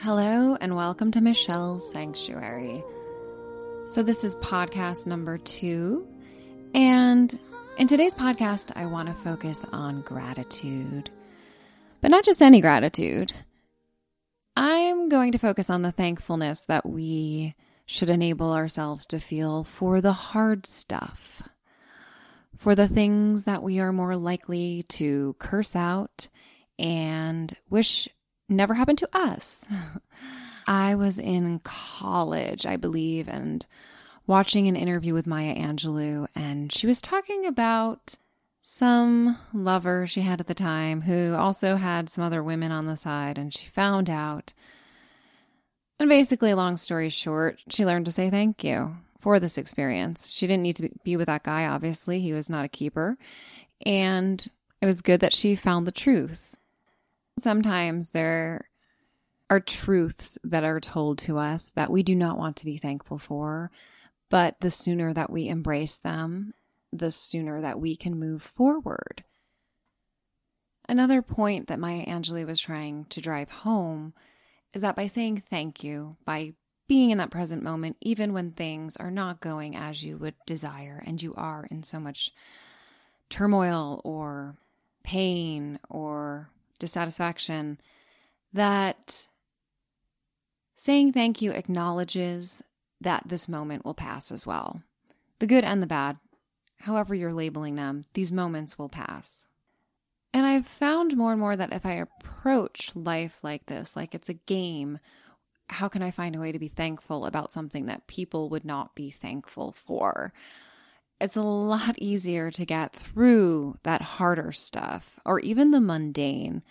Hello and welcome to Michelle's Sanctuary. So this is podcast number two. And in today's podcast, I want to focus on gratitude, but not just any gratitude. I'm going to focus on the thankfulness that we should enable ourselves to feel for the hard stuff, for the things that we are more likely to curse out and wish never happened to us. I was in college, I believe, and watching an interview with Maya Angelou, and she was talking about some lover she had at the time who also had some other women on the side, and she found out. And basically, long story short, she learned to say thank you for this experience. She didn't need to be with that guy, obviously. He was not a keeper. And it was good that she found the truth. Sometimes there are truths that are told to us that we do not want to be thankful for, but the sooner that we embrace them, the sooner that we can move forward. Another point that Maya Angelou was trying to drive home is that by saying thank you, by being in that present moment, even when things are not going as you would desire and you are in so much turmoil or pain or dissatisfaction, that saying thank you acknowledges that this moment will pass as well. The good and the bad, however you're labeling them, these moments will pass. And I've found more and more that if I approach life like this, like it's a game, how can I find a way to be thankful about something that people would not be thankful for? It's a lot easier to get through that harder stuff or even the mundane.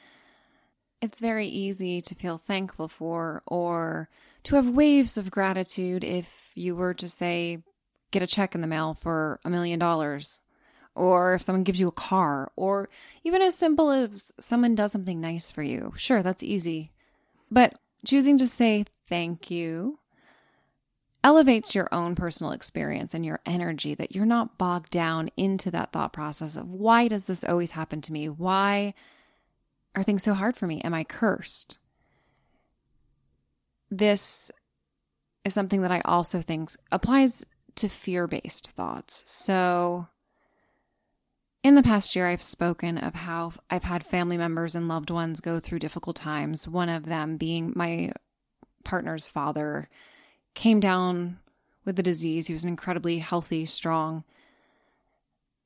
It's very easy to feel thankful for or to have waves of gratitude if you were to say, get a check in the mail for a million dollars, or if someone gives you a car, or even as simple as someone does something nice for you. Sure, that's easy. But choosing to say thank you elevates your own personal experience and your energy that you're not bogged down into that thought process of why does this always happen to me? Why are things so hard for me? Am I cursed? This is something that I also think applies to fear based thoughts. So, in the past year, I've spoken of how I've had family members and loved ones go through difficult times, one of them being my partner's father came down with the disease. He was an incredibly healthy, strong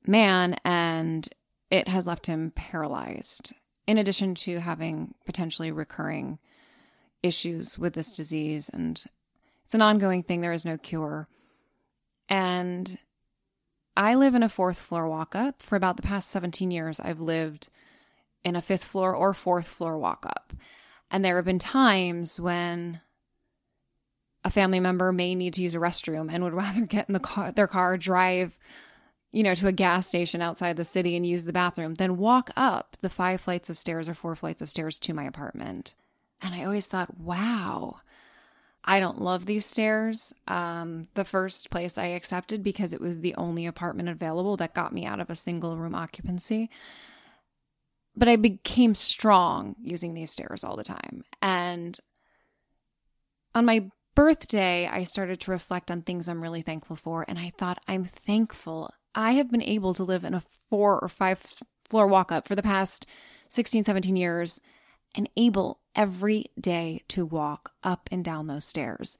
man, and it has left him paralyzed, in addition to having potentially recurring issues with this disease. And it's an ongoing thing, there is no cure. And I live in a fourth floor walk up. For about the past 17 years, I've lived in a fifth floor or fourth floor walk up. And there have been times when a family member may need to use a restroom and would rather get in the car, their car, drive, you know, to a gas station outside the city and use the bathroom than walk up the five flights of stairs or four flights of stairs to my apartment. And I always thought, wow, I don't love these stairs. Um, the first place I accepted because it was the only apartment available that got me out of a single room occupancy. But I became strong using these stairs all the time. And on my birthday, I started to reflect on things I'm really thankful for. And I thought, I'm thankful I have been able to live in a four or five floor walk up for the past 16, 17 years and able every day to walk up and down those stairs.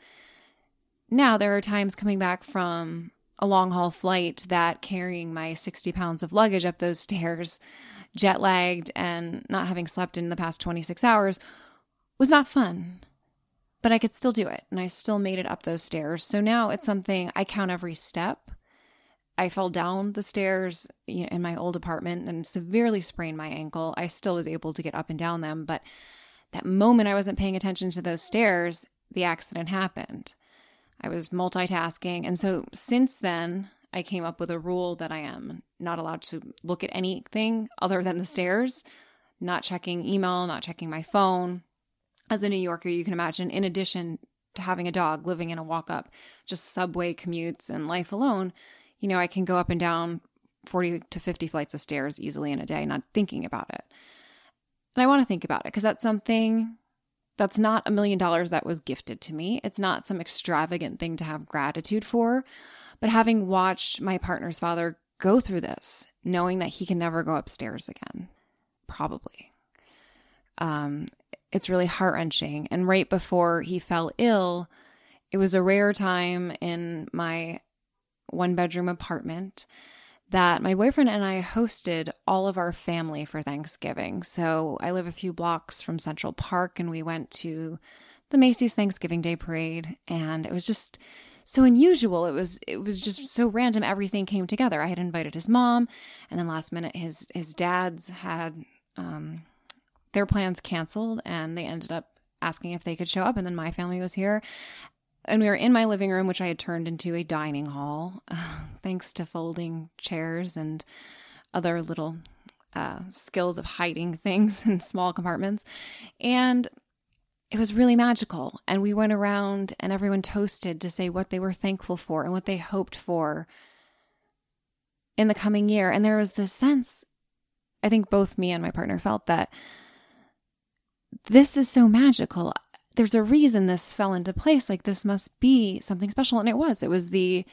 Now, there are times coming back from a long haul flight that carrying my 60 pounds of luggage up those stairs, jet lagged, and not having slept in the past 26 hours was not fun but I could still do it. And I still made it up those stairs. So now it's something I count every step. I fell down the stairs in my old apartment and severely sprained my ankle. I still was able to get up and down them, but that moment I wasn't paying attention to those stairs, the accident happened. I was multitasking. And so since then, I came up with a rule that I am not allowed to look at anything other than the stairs, not checking email, not checking my phone. As a New Yorker, you can imagine, in addition to having a dog, living in a walk up, just subway commutes and life alone, you know, I can go up and down 40 to 50 flights of stairs easily in a day, not thinking about it. And I want to think about it because that's something that's not a million dollars that was gifted to me. It's not some extravagant thing to have gratitude for. But having watched my partner's father go through this, knowing that he can never go upstairs again, probably, um, it's really heart wrenching. And right before he fell ill, it was a rare time in my one bedroom apartment that my boyfriend and I hosted all of our family for Thanksgiving. So I live a few blocks from Central Park and we went to the Macy's Thanksgiving Day parade and it was just so unusual. It was it was just so random everything came together. I had invited his mom and then last minute his his dad's had um their plans canceled and they ended up asking if they could show up and then my family was here and we were in my living room, which I had turned into a dining hall, uh, thanks to folding chairs and other little uh, skills of hiding things in small compartments. And it was really magical. And we went around and everyone toasted to say what they were thankful for and what they hoped for in the coming year. And there was this sense, I think both me and my partner felt that this is so magical there's a reason this fell into place. Like this must be something special. And it was. It was the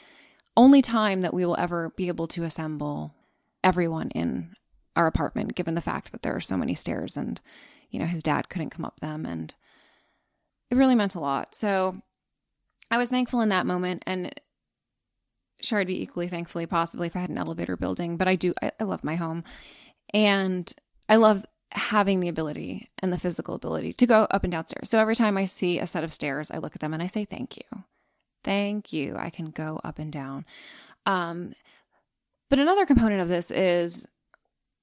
only time that we will ever be able to assemble everyone in our apartment, given the fact that there are so many stairs and, you know, his dad couldn't come up them. And it really meant a lot. So I was thankful in that moment. And sure, I'd be equally thankfully, possibly, if I had an elevator building. But I do, I, I love my home. And I love having the ability and the physical ability to go up and downstairs. So every time I see a set of stairs, I look at them and I say, Thank you. Thank you. I can go up and down. Um, but another component of this is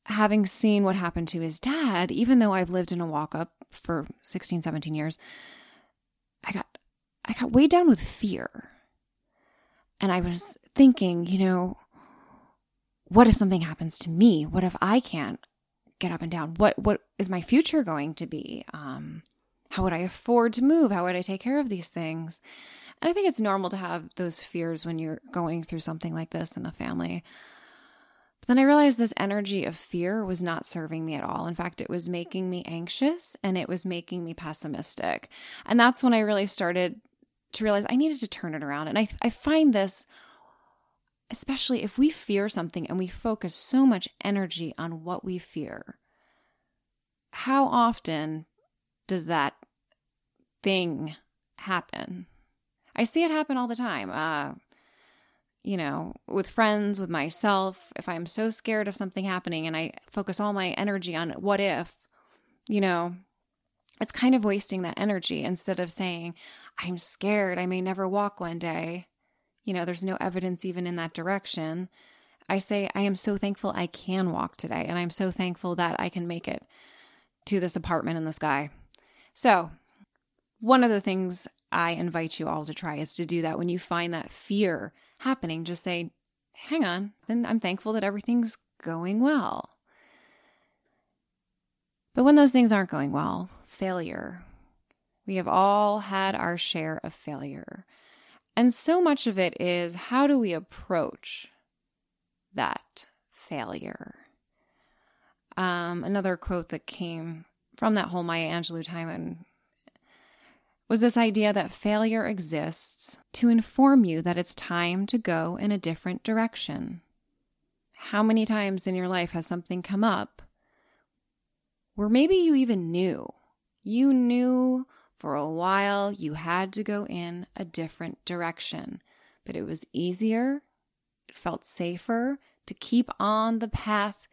having seen what happened to his dad, even though I've lived in a walk up for 16, 17 years, I got I got weighed down with fear. And I was thinking, you know, what if something happens to me? What if I can't get up and down. What what is my future going to be? Um, how would I afford to move? How would I take care of these things? And I think it's normal to have those fears when you're going through something like this in a family. But then I realized this energy of fear was not serving me at all. In fact, it was making me anxious and it was making me pessimistic. And that's when I really started to realize I needed to turn it around. And I, I find this especially if we fear something and we focus so much energy on what we fear, how often does that thing happen? I see it happen all the time. Uh, you know, with friends, with myself, if I'm so scared of something happening and I focus all my energy on what if, you know, it's kind of wasting that energy instead of saying, I'm scared, I may never walk one day you know, there's no evidence even in that direction. I say, I am so thankful I can walk today, and I'm so thankful that I can make it to this apartment in the sky. So, one of the things I invite you all to try is to do that when you find that fear happening, just say, hang on, and I'm thankful that everything's going well. But when those things aren't going well, failure. We have all had our share of failure. And so much of it is how do we approach that failure? Um, another quote that came from that whole Maya Angelou time and was this idea that failure exists to inform you that it's time to go in a different direction. How many times in your life has something come up where maybe you even knew? You knew for a while, you had to go in a different direction, but it was easier, it felt safer to keep on the path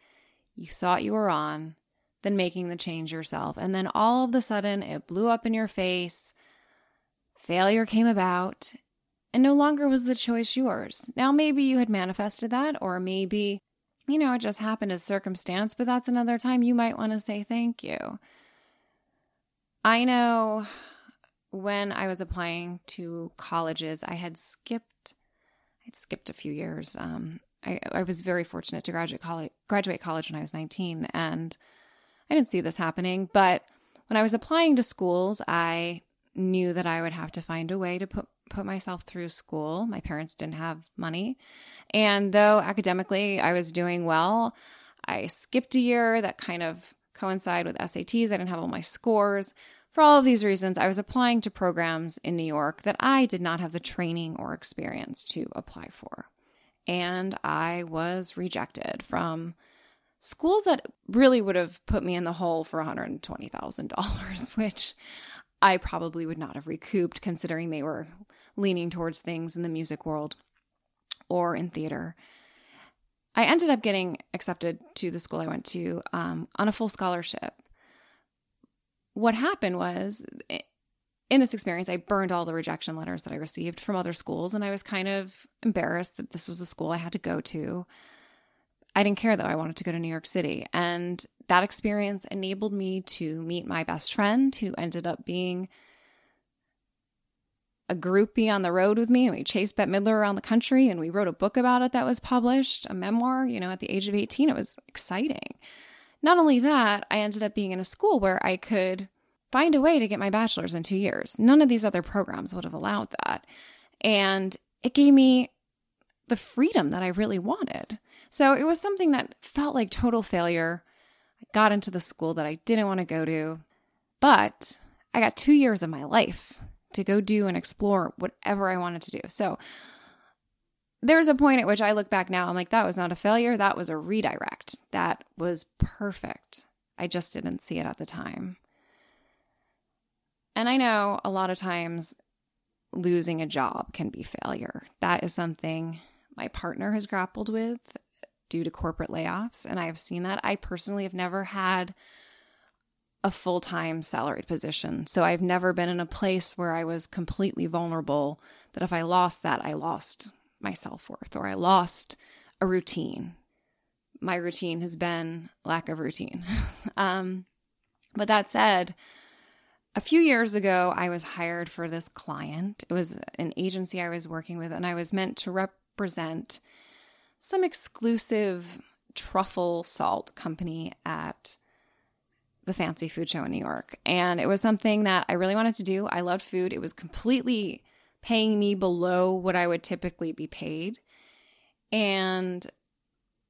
you thought you were on than making the change yourself. And then all of a sudden, it blew up in your face. Failure came about, and no longer was the choice yours. Now, maybe you had manifested that, or maybe, you know, it just happened as circumstance, but that's another time you might want to say thank you. I know when I was applying to colleges, I had skipped, I'd skipped a few years. Um, I, I was very fortunate to graduate college, graduate college when I was 19, and I didn't see this happening. But when I was applying to schools, I knew that I would have to find a way to put put myself through school. My parents didn't have money, and though academically I was doing well, I skipped a year that kind of coincide with SATs. I didn't have all my scores. For all of these reasons, I was applying to programs in New York that I did not have the training or experience to apply for. And I was rejected from schools that really would have put me in the hole for $120,000, which I probably would not have recouped considering they were leaning towards things in the music world or in theater. I ended up getting accepted to the school I went to um, on a full scholarship. What happened was, in this experience, I burned all the rejection letters that I received from other schools, and I was kind of embarrassed that this was a school I had to go to. I didn't care though, I wanted to go to New York City. And that experience enabled me to meet my best friend, who ended up being a groupie on the road with me and we chased Bette Midler around the country and we wrote a book about it that was published, a memoir, you know, at the age of 18. It was exciting. Not only that, I ended up being in a school where I could find a way to get my bachelor's in two years. None of these other programs would have allowed that. And it gave me the freedom that I really wanted. So it was something that felt like total failure. I got into the school that I didn't want to go to, but I got two years of my life to go do and explore whatever I wanted to do. So there's a point at which I look back now, I'm like, that was not a failure. That was a redirect. That was perfect. I just didn't see it at the time. And I know a lot of times losing a job can be failure. That is something my partner has grappled with due to corporate layoffs. And I have seen that. I personally have never had a full time salaried position. So I've never been in a place where I was completely vulnerable that if I lost that, I lost my self worth or I lost a routine. My routine has been lack of routine. um, but that said, a few years ago, I was hired for this client. It was an agency I was working with, and I was meant to represent some exclusive truffle salt company at the fancy food show in New York. And it was something that I really wanted to do. I loved food. It was completely paying me below what I would typically be paid. And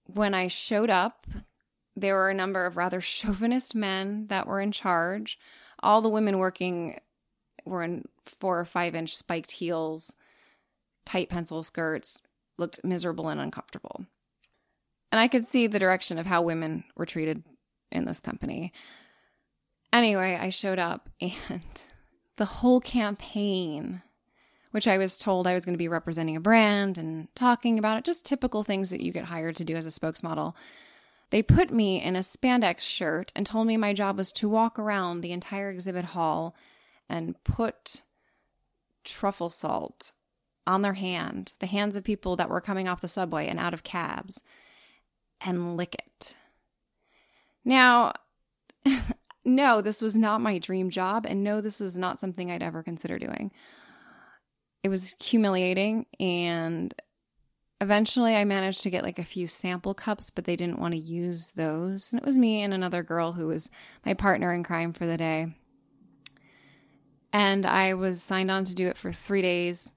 when I showed up, there were a number of rather chauvinist men that were in charge. All the women working were in four or five inch spiked heels, tight pencil skirts, looked miserable and uncomfortable. And I could see the direction of how women were treated in this company. Anyway, I showed up and the whole campaign, which I was told I was going to be representing a brand and talking about it, just typical things that you get hired to do as a spokesmodel. They put me in a spandex shirt and told me my job was to walk around the entire exhibit hall and put truffle salt on their hand, the hands of people that were coming off the subway and out of cabs, and lick it. Now, no, this was not my dream job. And no, this was not something I'd ever consider doing. It was humiliating. And eventually I managed to get like a few sample cups, but they didn't want to use those. And it was me and another girl who was my partner in crime for the day. And I was signed on to do it for three days.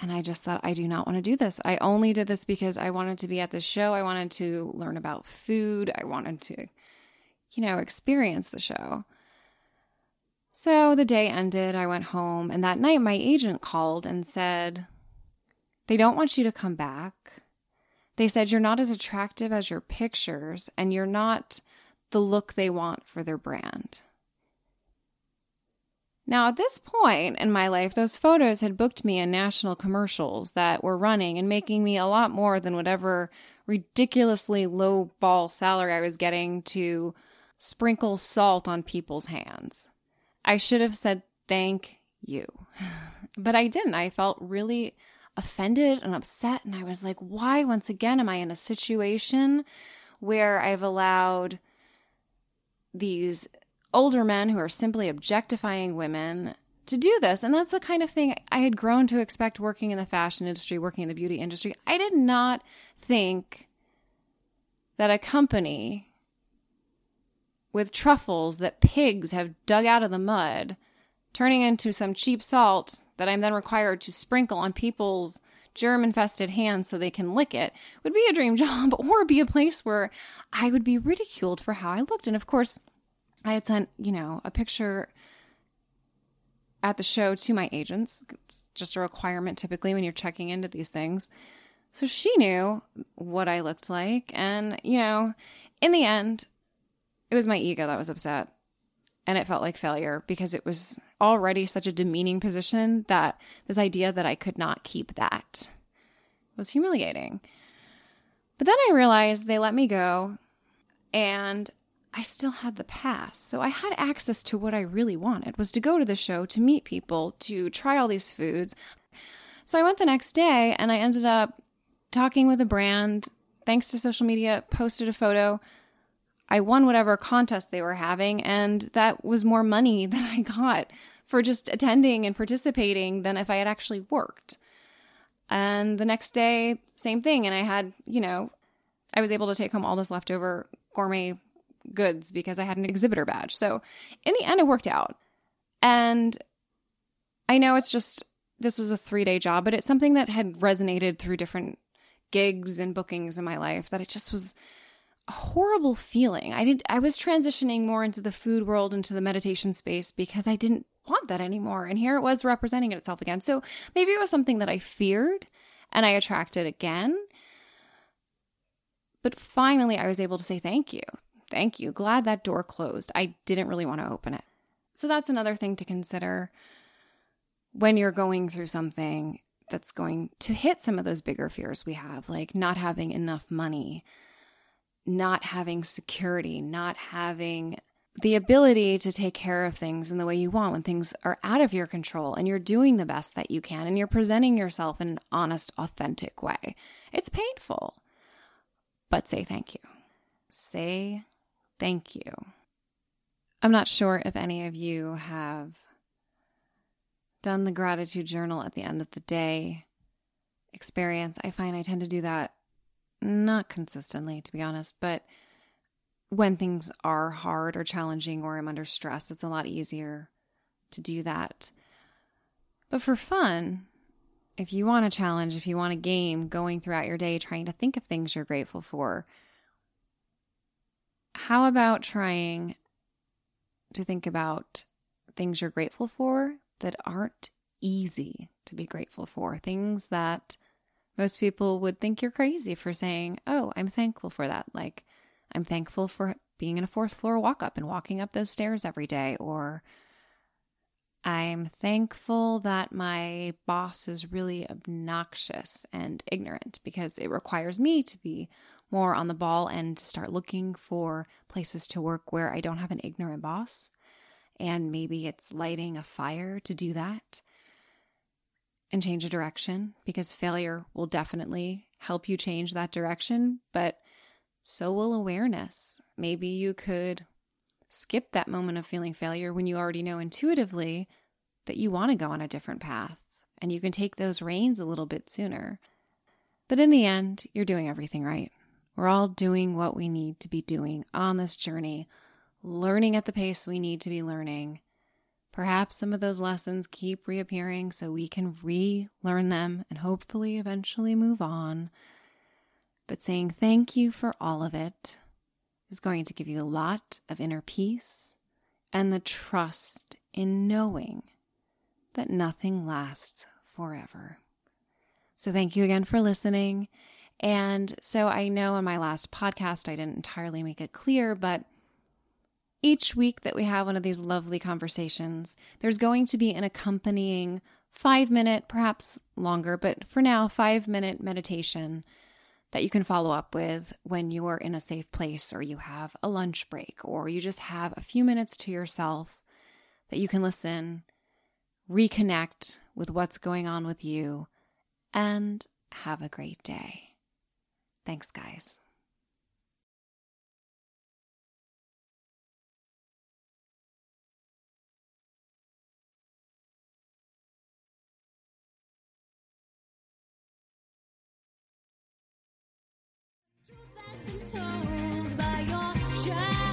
And I just thought, I do not want to do this. I only did this because I wanted to be at the show. I wanted to learn about food. I wanted to you know, experience the show. So the day ended, I went home, and that night my agent called and said, They don't want you to come back. They said you're not as attractive as your pictures, and you're not the look they want for their brand. Now, at this point in my life, those photos had booked me in national commercials that were running and making me a lot more than whatever ridiculously low ball salary I was getting to sprinkle salt on people's hands. I should have said thank you, but I didn't. I felt really offended and upset. And I was like, why, once again, am I in a situation where I've allowed these older men who are simply objectifying women to do this. And that's the kind of thing I had grown to expect working in the fashion industry, working in the beauty industry. I did not think that a company with truffles that pigs have dug out of the mud, turning into some cheap salt that I'm then required to sprinkle on people's germ infested hands so they can lick it, would be a dream job or be a place where I would be ridiculed for how I looked. And of course, I had sent, you know, a picture at the show to my agents. It's just a requirement typically when you're checking into these things. So she knew what I looked like. And, you know, in the end, it was my ego that was upset. And it felt like failure because it was already such a demeaning position that this idea that I could not keep that was humiliating. But then I realized they let me go and I still had the pass. So I had access to what I really wanted was to go to the show, to meet people, to try all these foods. So I went the next day and I ended up talking with a brand, thanks to social media, posted a photo. I won whatever contest they were having, and that was more money than I got for just attending and participating than if I had actually worked. And the next day, same thing. And I had, you know, I was able to take home all this leftover gourmet goods because I had an exhibitor badge. So in the end, it worked out. And I know it's just, this was a three day job, but it's something that had resonated through different gigs and bookings in my life that it just was horrible feeling. I did I was transitioning more into the food world into the meditation space because I didn't want that anymore and here it was representing itself again. So maybe it was something that I feared and I attracted again. But finally I was able to say thank you. Thank you. Glad that door closed. I didn't really want to open it. So that's another thing to consider when you're going through something that's going to hit some of those bigger fears we have, like not having enough money, not having security, not having the ability to take care of things in the way you want when things are out of your control and you're doing the best that you can and you're presenting yourself in an honest, authentic way. It's painful, but say thank you. Say thank you. I'm not sure if any of you have done the gratitude journal at the end of the day experience. I find I tend to do that not consistently, to be honest, but when things are hard or challenging or I'm under stress, it's a lot easier to do that. But for fun, if you want a challenge, if you want a game going throughout your day trying to think of things you're grateful for, how about trying to think about things you're grateful for that aren't easy to be grateful for, things that most people would think you're crazy for saying, Oh, I'm thankful for that. Like, I'm thankful for being in a fourth floor walk up and walking up those stairs every day. Or I'm thankful that my boss is really obnoxious and ignorant because it requires me to be more on the ball and to start looking for places to work where I don't have an ignorant boss and maybe it's lighting a fire to do that and change a direction because failure will definitely help you change that direction, but so will awareness. Maybe you could skip that moment of feeling failure when you already know intuitively that you want to go on a different path and you can take those reins a little bit sooner. But in the end, you're doing everything right. We're all doing what we need to be doing on this journey learning at the pace we need to be learning. Perhaps some of those lessons keep reappearing so we can relearn them and hopefully eventually move on. But saying thank you for all of it is going to give you a lot of inner peace and the trust in knowing that nothing lasts forever. So, thank you again for listening. And so, I know in my last podcast, I didn't entirely make it clear, but each week that we have one of these lovely conversations, there's going to be an accompanying five minute, perhaps longer, but for now, five minute meditation that you can follow up with when you are in a safe place or you have a lunch break or you just have a few minutes to yourself that you can listen, reconnect with what's going on with you, and have a great day. Thanks, guys. Told by your child.